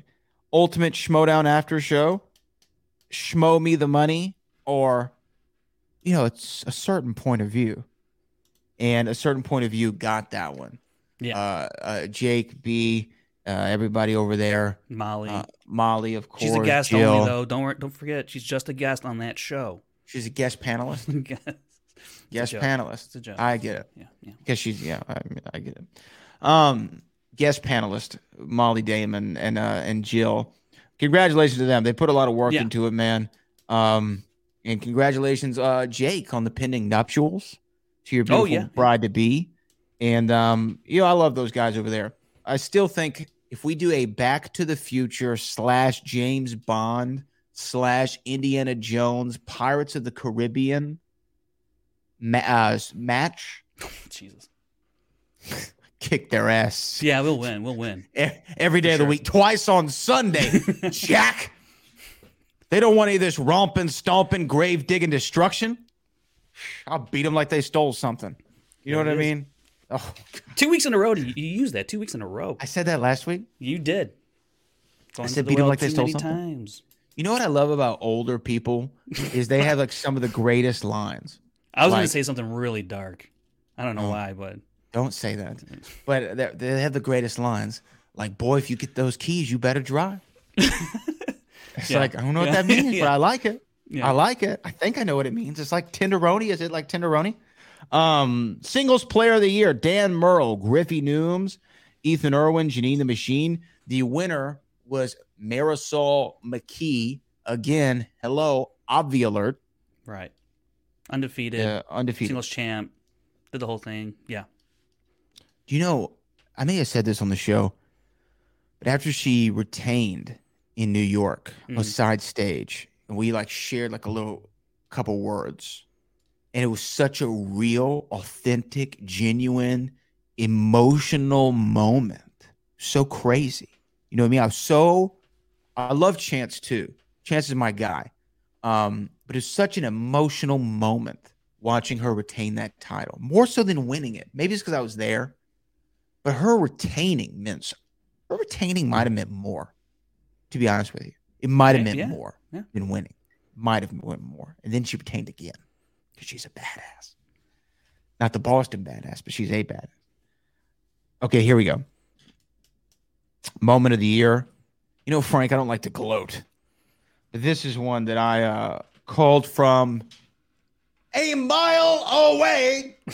Ultimate Schmoedown After Show, Schmo Me the Money, or, you know, it's a certain point of view. And a certain point of view got that one. Yeah. Uh, uh, Jake, B, uh, everybody over there. Molly. Uh, Molly, of course. She's a guest Jill. only though. Don't don't forget, she's just a guest on that show. She's a guest panelist. Guest joke. panelist. It's a joke. I get it. Yeah, yeah. Because she's yeah, I, I get it. Um, guest panelist Molly Damon and uh and Jill. Congratulations to them. They put a lot of work Yeah. into it, man. Um, and congratulations, uh, Jake, on the pending nuptials to your Oh, beautiful yeah. bride to be. And um, you know, I love those guys over there. I still think if we do a Back to the Future slash James Bond slash Indiana Jones Pirates of the Caribbean ma- uh, match, Jesus. Kick their ass Yeah, we'll win. We'll win. every day of the week, twice on Sunday. Jack, they don't want any of this romping, stomping, grave digging destruction. I'll beat them like they stole something. You know what I mean? Oh, Two weeks in a row. You, you used that. Two weeks in a row. I said that last week. You did. Going said to the beat 'em well like they stole something? times. You know what I love about older people is they have like some of the greatest lines. I was going to say something really dark. I don't know Oh. why, but Don't say that. But they have the greatest lines. Like, boy, if you get those keys, you better drive. it's Yeah. like I don't know what that means, but I like it. Yeah. I like it. I think I know what it means. It's like tenderoni. Is it like tenderoni? Um, singles player of the year: Dan Murrell, Griffey Nooms, Ethan Irwin, Janine the Machine. The winner was Marisol McKee. Again, hello, obvi alert. right. Undefeated. Uh, undefeated. Singles champ. Did the whole thing. Yeah. Do you know? I may have said this on the show, but after she retained in New York on Mhm. side stage, and we like shared like a little couple words, and it was such a real, authentic, genuine, emotional moment. So crazy. You know what I mean? I was so I love Chance too. Chance is my guy. Um, but it's such an emotional moment watching her retain that title, more so than winning it. Maybe it's because I was there, but her retaining meant so- her retaining might have meant more. To be honest with you, it might have meant yeah, more yeah. than winning. Might have meant more, and then she retained again because she's a badass. Not the Boston badass, but she's a badass. Okay, here we go. Moment of the year. You know, Frank, I don't like to gloat. But this is one that I uh, called from a mile away.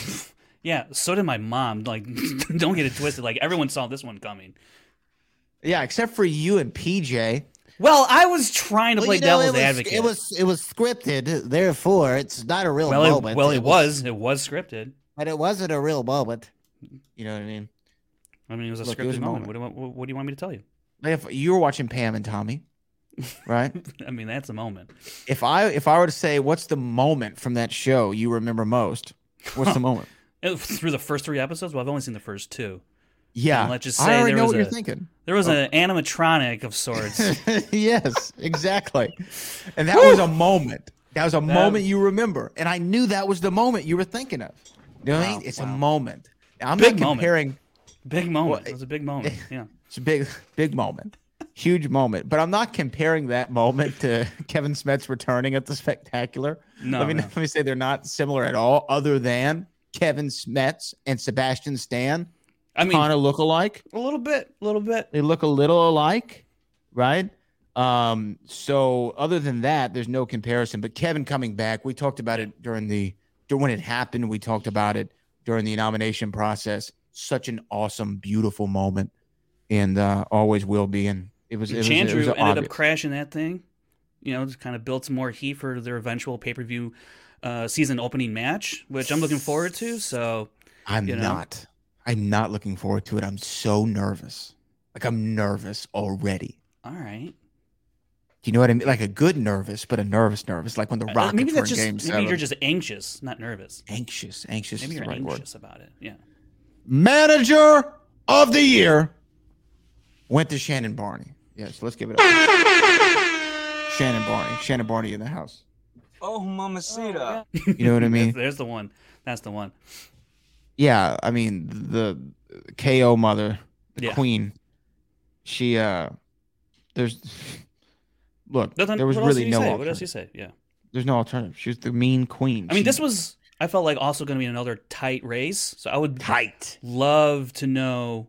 Yeah, so did my mom. Like, don't get it twisted. Like, everyone saw this one coming. Yeah, except for you and PJ. Well, I was trying to Well, play you know, devil's it was, advocate. It was it was scripted, therefore it's not a real well, it, moment. well, it was. It was scripted. but it wasn't a real moment. You know what I mean? I mean, it was a Look, scripted was a moment. moment. What, do you want- what do you want me to tell you? Like if you were watching Pam and Tommy, right? I mean, that's a moment. if I if I were to say what's the moment from that show you remember most, what's the moment? It- oh, through the first three episodes, well, I've only seen the first two. Yeah, And let's just I say already there know was what a you're thinking. there was oh. an animatronic of sorts. yes, exactly. And that was a moment. That was a moment you remember, and I knew that was the moment you were thinking of. You know what I mean? Wow, It's a wow. moment. I'm Big not moment. comparing. big moment. Well, it was a big moment. Yeah. It's a big, big moment, huge moment. But I'm not comparing that moment to Kevin Smets returning at the spectacular. No, let me no. let me say they're not similar at all, other than Kevin Smets and Sebastian Stan I mean, kind of look alike. a little bit, a little bit. They look a little alike, right? Um, so other than that, there's no comparison. But Kevin coming back, we talked about it during the during when it happened. We talked about it during the nomination process. Such an awesome, beautiful moment, and uh, always will be. And it was. It was, it Chandru was ended obvious. up crashing that thing. You know, just kind of built some more heat for their eventual pay per view uh, season opening match, which I'm looking forward to. So I'm you know. not. I'm not looking forward to it. I'm so nervous. Like I'm nervous already. all right, Do you know what I mean? Like a good nervous, but a nervous nervous. Like when the Uh, maybe that's just maybe seven. you're just anxious, not nervous. anxious. Anxious Maybe you're right word. anxious about it. Yeah. Manager of the year went to Shannon Barney. Yes, let's give it up. Shannon Barney. Shannon Barney in the house. Oh, mamacita. You know what I mean? There's the one. That's the one. Yeah, I mean the KO mother, the Yeah. queen. She uh there's look, Nothing- there was what else really you no say? What else you say? Yeah. There's no alternative. She was the mean queen. I mean, She- this was I felt like also going to be another tight race. So I would tight. love to know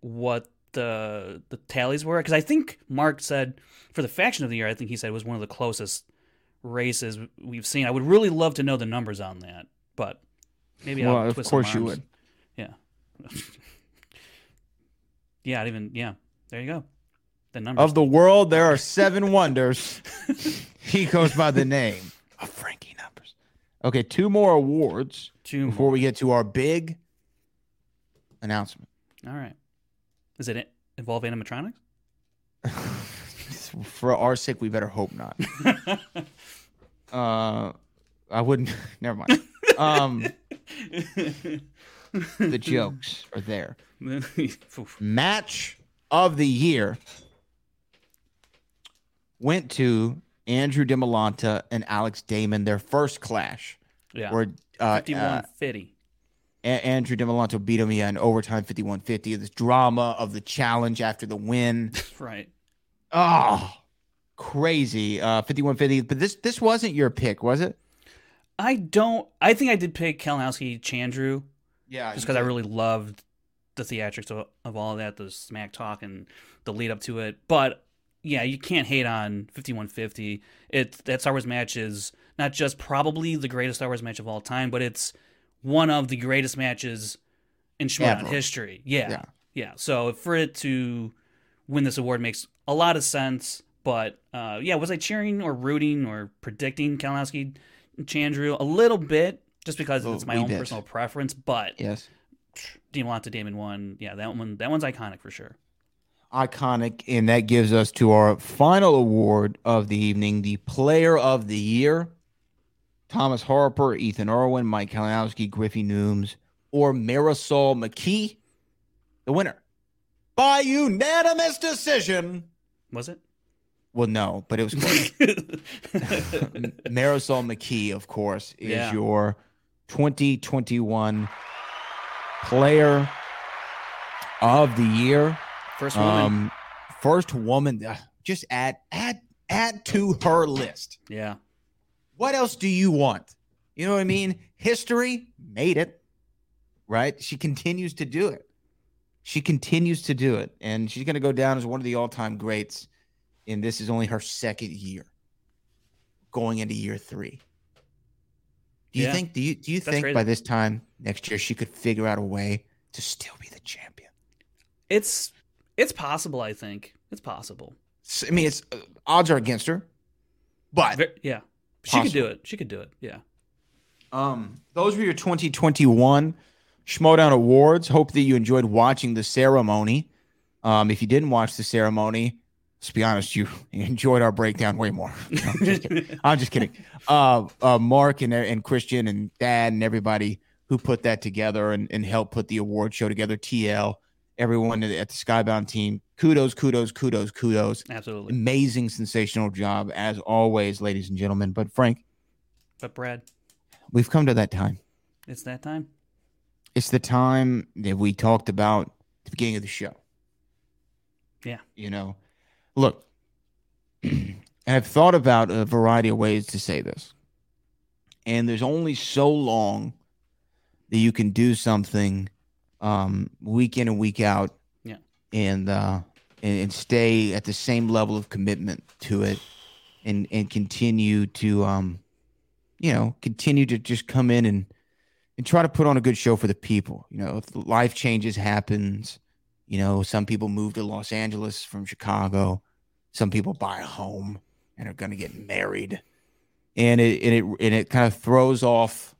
what the the tallies were because I think Mark said for the faction of the year, I think he said it was one of the closest races we've seen. I would really love to know the numbers on that, but maybe Well, I'll of twist some course you would. Yeah. yeah, I'd even yeah. There you go. The numbers. Of the world, there are seven wonders. he goes by the name of Frankie Numbers. Okay, two more awards Two before we get to our big announcement. All right. Is it involve animatronics? For our sake, we better hope not. uh, I wouldn't. Never mind. Um, the jokes are there. Match of the year went to Andrew DeMolanta and Alex Damon. Their first clash. yeah. Where uh, uh, Andrew DeMolanta beat him yeah, in overtime 51-50. This drama of the challenge after the win. Right. Oh, crazy. Uh 51-50. But this this wasn't your pick, was it? I don't. I think I did pick Kalinowski Chandru Yeah. just because I really loved the theatrics of, of all of that, the smack talk and the lead up to it. But yeah, you can't hate on 5150. It that Star Wars match is not just probably the greatest Star Wars match of all time, but it's one of the greatest matches in history. Yeah. Yeah. yeah. So for it to win this award makes a lot of sense. But uh, yeah, was I cheering or rooting or predicting Kalinowski Chandru a little bit just because Oh, it's my own did. personal preference? But Yes. Demonta Damon one. Yeah, that one. That one's iconic for sure. Iconic, and that gives us to our final award of the evening, the Player of the Year. Thomas Harper, Ethan Irwin, Mike Kalinowski, Griffey Nooms, or Marisol McKee, the winner. By unanimous decision. Was it? Well, no, but it was close. Marisol McKee, of course, is Yeah. your 2021 Player of the Year. First woman. Um, first woman. uh, Just add, add, add to her list. yeah. What else do you want? You know what I mean? History made it, right? She continues to do it. She continues to do it, and she's going to go down as one of the all-time greats. And this is only her second year, going into year three. Do you Yeah. think? Do you do you That's think crazy. by this time next year she could figure out a way to still be the champion? It's it's possible. I think it's possible. I mean, it's uh, odds are against her, but Ver- yeah, she could do it. She could do it. Yeah. Um, those were your 2021 Schmoedown Awards. Hope that you enjoyed watching the ceremony. Um, if you didn't watch the ceremony, let's be honest, you enjoyed our breakdown way more. No, I'm just kidding. I'm just kidding. Uh, uh, Mark and and Kristian and Dad and everybody who put that together and, and helped put the award show together. TL, everyone at at the Skybound team. Kudos, kudos, kudos, kudos. Absolutely. Amazing, sensational job as always, ladies and gentlemen. But Frank, But Brad, we've come to that time. it's that time. It's the time that we talked about at the beginning of the show. Yeah. You know, look, and I've thought about a variety of ways to say this. And there's only so long that you can do something um, week in and week out Yeah. and, uh, and and stay at the same level of commitment to it and and continue to um you know continue to just come in and and try to put on a good show for the people. You know, if life changes happens, you know, some people move to Los Angeles from Chicago, some people buy a home and are going to get married, and it and it and it kind of throws off,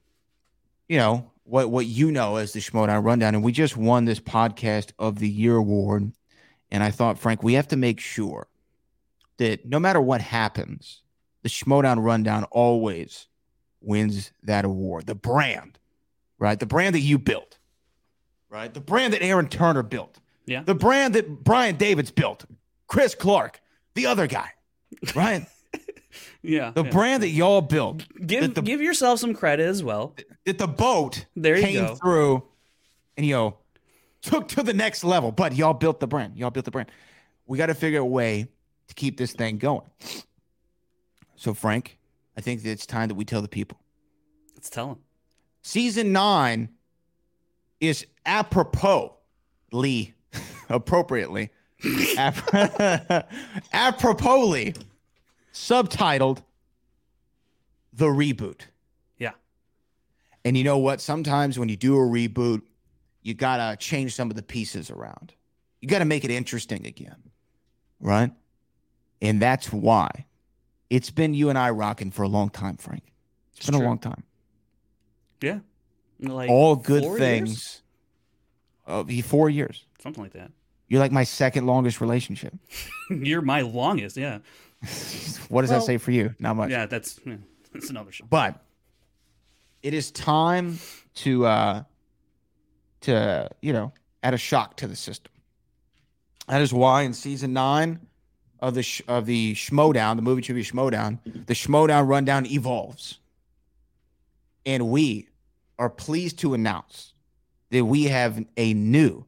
you know, what what you know as the Schmoedown Rundown. And we just won this podcast of the year award, and I thought, Frank, we have to make sure that no matter what happens, the Schmoedown Rundown always wins that award. The brand right? The brand that you built, right? The brand that Aaron Turner built, Yeah. the brand that Brian Davids built, Chris Clark, the other guy, right? Yeah. The yeah. brand that y'all built, Give the, give yourself some credit as well. that the boat There came go. through and, you know, took to the next level. But y'all built the brand. Y'all built the brand. We got to figure a way to keep this thing going. So, Frank, I think that it's time that we tell the people. Let's tell him. Season nine is apropos Lee appropriately ap- aproposly subtitled the reboot. Yeah. and you know what? Sometimes when you do a reboot you gotta change some of the pieces around. You gotta make it interesting again right? And that's why. It's been you and i rocking for a long time frank. It's been a long time Yeah. Like all good four things. years? Uh, four years. Something like that. You're like my second longest relationship. You're my longest. Yeah. What does Well, that say for you? Not much. Yeah. That's yeah, that's another show. But it is time to uh to you know add a shock to the system. That is why in season nine of the sh- of the Schmoedown, the movie trivia Schmoedown, the Schmoedown rundown evolves, and we are pleased to announce that we have a new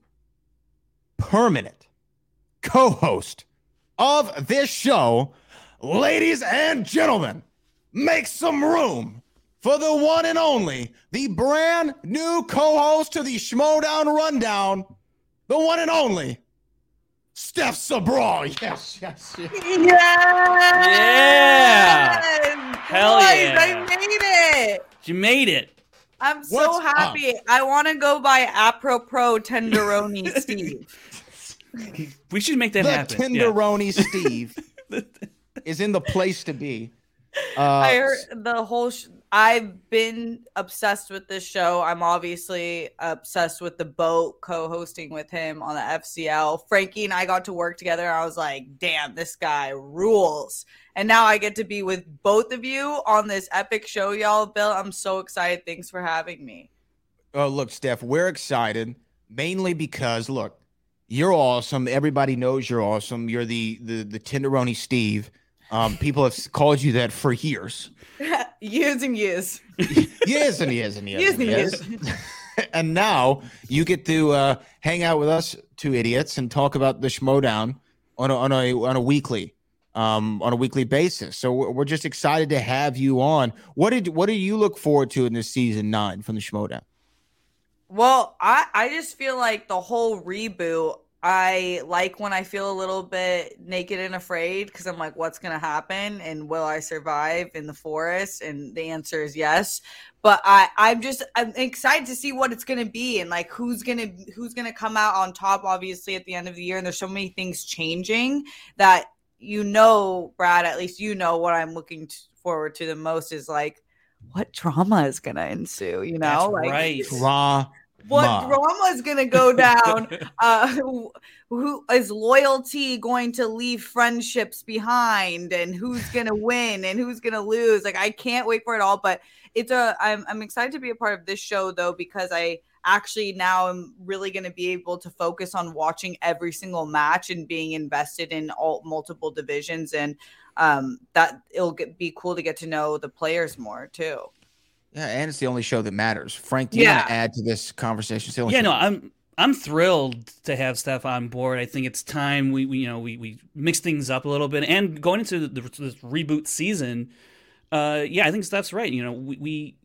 permanent co-host of this show, ladies and gentlemen. Make some room for the one and only, the brand new co-host to the Schmoedown Rundown, the one and only, Steph Sabral. Yes, yes, yes. Yeah. Hell Boys, yeah. I made it. You made it. I'm so What's up? happy. I want to go by Apropos Tenderoni Steve. We should make that the happen. Yeah. Tenderoni Steve is in the place to be. Uh, I heard the whole. Sh- I've been obsessed with this show. I'm obviously obsessed with the boat co-hosting with him on the FCL. Frankie and I got to work together. I was like, "Damn, this guy rules!" And now I get to be with both of you on this epic show, y'all built. I'm so excited. Thanks for having me. Oh, look, Steph, we're excited mainly because look, you're awesome. Everybody knows you're awesome. You're the the the Tenderoni Steve. Um, people have called you that for years, years and years. years and years and years, Years and and years. years. and now you get to uh, hang out with us two idiots and talk about the Schmoedown on a, on a on a weekly um, on a weekly basis. So we're, just excited to have you on. What did what do you look forward to in this season nine from the Schmoedown? Well, I I just feel like the whole reboot. I like when I feel a little bit naked and afraid because I'm like, what's gonna happen and will I survive in the forest? And the answer is yes. But I I'm just I'm excited to see what it's gonna be and like who's gonna who's gonna come out on top. Obviously at the end of the year, and there's so many things changing that you know, Brad. At least you know what I'm looking t- forward to the most is like what drama is gonna ensue. You know, That's like right. Drama. what drama is going to go down uh who, who is loyalty going to leave friendships behind and who's going to win and who's going to lose like i can't wait for it all but it's a I'm, I'm excited to be a part of this show though because i actually now I'm really going to be able to focus on watching every single match and being invested in all multiple divisions and um that it'll get, be cool to get to know the players more too Yeah, and it's the only show that matters. Frank, do you want Yeah. to add to this conversation? It's Yeah, show- no, I'm I'm thrilled to have Steph on board. I think it's time we, we you know we we mix things up a little bit and going into the, this reboot season. Uh, yeah, I think Steph's right. You know, we, we you know,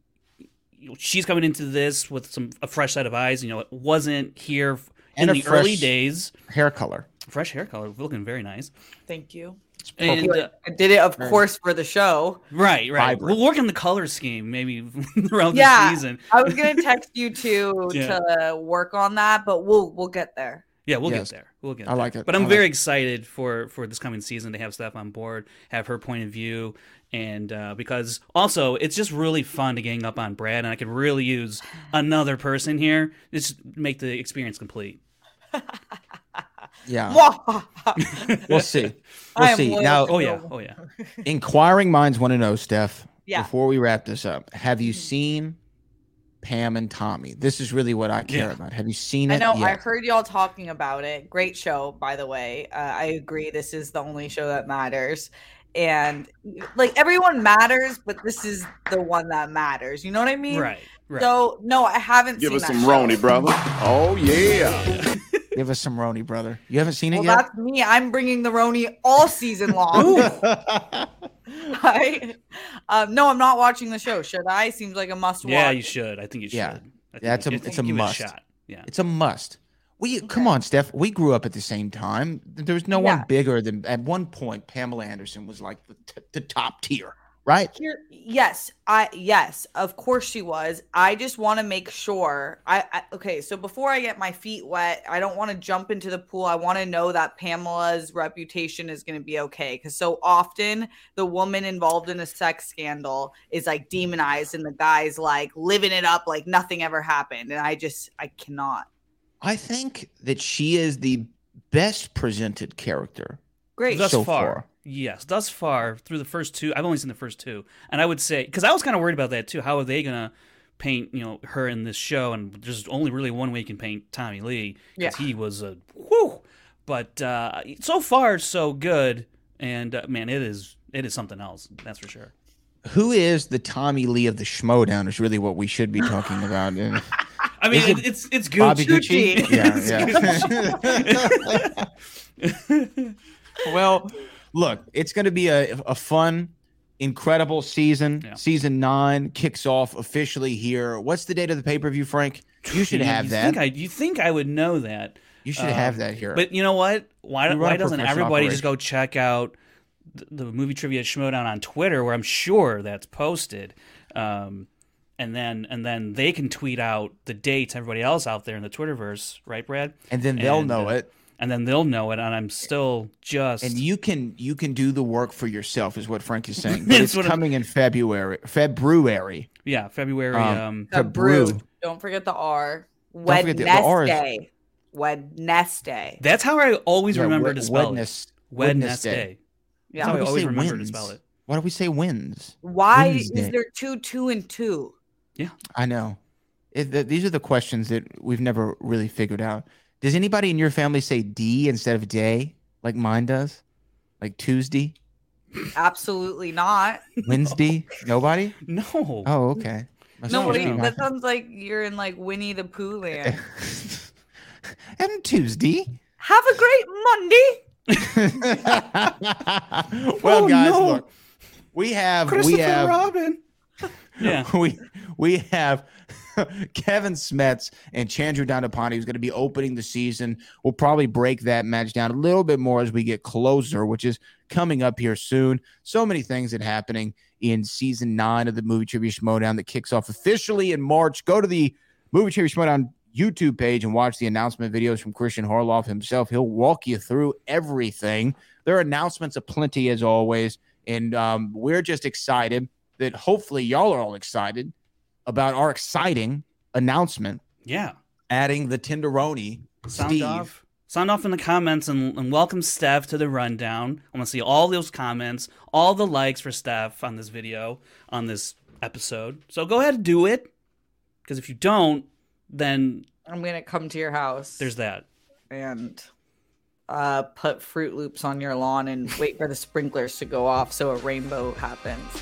she's coming into this with some a fresh set of eyes. You know, it wasn't here And in a the early days. hair color. Fresh hair color, looking very nice. thank you And, uh, I did it, of Very- course, for the show. right, right. Vibrant. We'll work on the color scheme maybe throughout Yeah, the season. I was gonna text you too Yeah. to work on that, but we'll we'll get there. Yeah, we'll Yes. get there. We'll get I there. like it. But I'm like very it. excited for for this coming season to have Steph on board, have her point of view, and uh, because also it's just really fun to gang up on Brad, and I could really use another person here. Just make the experience complete. Yeah, we'll see. We'll see. Now, Oh yeah, oh yeah. inquiring minds want to know, Steph. Yeah. Before we wrap this up, have you seen Pam and Tommy? This is really what I care Yeah. about. Have you seen it? I know. I heard y'all talking about it. Great show, by the way. Uh, I agree. This is the only show that matters, and like everyone matters, but this is the one that matters. You know what I mean? Right, right. So no, I haven't Give seen us that some show. Roni, brother. Oh yeah. Give us some Roni, brother. You haven't seen it Well, yet? that's me. I'm bringing the Roni all season long. I, um, no, I'm not watching the show. Should I? Seems like a must watch. yeah, you should. I think you should. Yeah. I think Yeah, it's a- you- I think it's a give it must. shot. Yeah. It's a must. We come on, Steph. We grew up at the same time. There was no Yeah. one bigger than. At one point, Pamela Anderson was like the, t- the top tier, right? Here, yes, I yes, of course she was. I just want to make sure. I, I okay. So before I get my feet wet, I don't want to jump into the pool. I want to know that Pamela's reputation is going to be okay because so often the woman involved in a sex scandal is like mm. demonized, and the guy's like living it up like nothing ever happened. And I just I cannot. I think that she is the best presented character. Great. Thus so far, far. yes, thus far through the first two, I've only seen the first two, and I would say because I was kind of worried about that too. How are they gonna paint you know her in this show? And there's only really one way you can paint Tommy Lee because Yeah. he was a whoo. But uh, so far, so good, and uh, man, it is it is something else. That's for sure. Who is the Tommy Lee of the Schmoedown is really what we should be talking about. And I mean, it it, it's it's Gucci. Bobby Gucci? It's Yeah, yeah. well, look, it's going to be a, a fun, incredible season. Yeah. Season nine kicks off officially here. What's the date of the pay per view, Frank? You should have you that. Think I, you think I would know that? you should Uh, have that here. But you know what? Why, why doesn't professional everybody just go check out the, the movie trivia Schmoedown on Twitter, where I'm sure that's posted, um, and then and then they can tweet out the dates. Everybody else out there in the Twitterverse, right, Brad? and then they'll And, know uh, it. And then they'll know it. And I'm still just And you can you can do the work for yourself, is what Frank is saying. But it's what I'm- coming in February. February. yeah, February. Um, Um, to The brew. brew. Don't forget the R. forget the- the R is- Wednesday. Wednesday. that's how I always Yeah, remember Wed- to spell Wednes- it. Wednesday. Wednesday. Yeah. That's how I always say remember to spell it. Why do we say wins? Why Wednesday. is there two, two, and two? I know. It, th- these are the questions that we've never really figured out. Does anybody in your family say D instead of day, like mine does? Like Tuesday, Absolutely not. Wednesday? Nobody? No. Oh, okay. Must No, wait, be my- that sounds like you're in like Winnie the Pooh land. and Tuesday. Have a great Monday. well, Oh, guys, no. look, we have we Christopher have Robin. Yeah. we we have Kevin Smets and Chandru Dandapani, who's going to be opening the season. We'll probably break that match down a little bit more as we get closer, which is coming up here soon. So many things that happening in season nine of the Movie Trivia Showdown that kicks off officially in March. Go to the Movie Trivia Schmoedown YouTube page and watch the announcement videos from Kristian Harloff himself. He'll walk you through everything. There are announcements aplenty as always. And um, we're just excited that hopefully y'all are all excited about our exciting announcement. Yeah. Adding the Tenderoni, Sound Steve. off. Sound off in the comments and, and welcome Steph to the rundown. I want to see all those comments, all the likes for Steph on this video, on this episode. So go ahead and do it. Because if you don't, then I'm gonna come to your house. there's that. and uh, put Fruit Loops on your lawn and wait for the sprinklers to go off so a rainbow happens.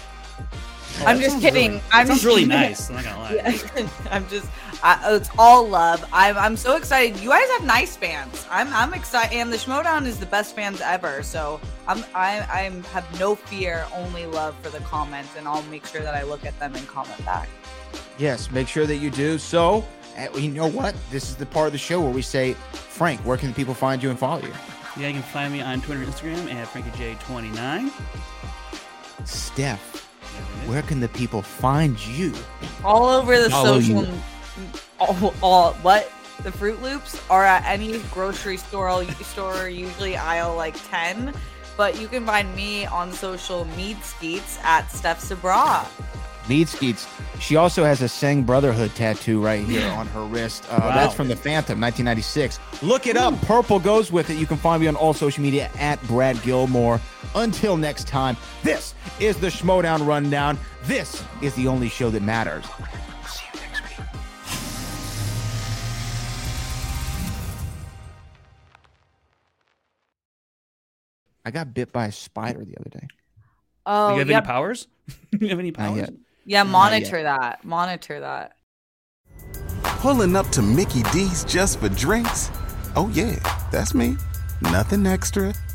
I'm just kidding. really- I'm sounds just really nice, I'm not gonna lie. I'm just. I, it's all love. I'm. I'm so excited. You guys have nice fans. I'm. I'm excited, and the Schmoedown is the best fans ever. So I'm. I. I'm have no fear, only love for the comments, and I'll make sure that I look at them and comment back. Yes, make sure that you do. So, uh, you know what? This is the part of the show where we say, Frank, where can people find you and follow you? Yeah, you can find me on Twitter and Instagram at FrankieJ29. Steph, where can the people find you? all over the Follow social you. all, all what the fruit loops are at any grocery store store usually aisle like 10 but you can find me on social mead skeets at steph sabra Mead Skeets. She also has a Sengh Brotherhood tattoo right here on her wrist. Uh, Wow. That's from the Phantom, 1996. Look it up. Purple goes with it. You can find me on all social media at Brad Gilmore. Until next time, this is the Schmoedown Rundown. This is the only show that matters. See you next week. I got bit by a spider the other day. oh Do you have yep. any powers? you have any powers? yet. yeah monitor that monitor that Pulling up to Mickey D's just for drinks? Oh, yeah, that's me. Nothing extra,